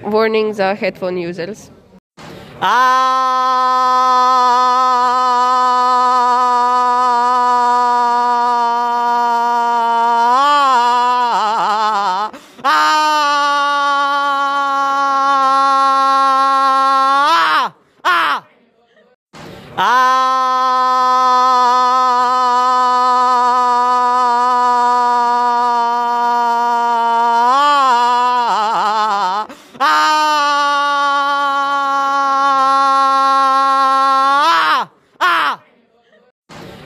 Warning the headphone users. Ah! ah! ah! ah!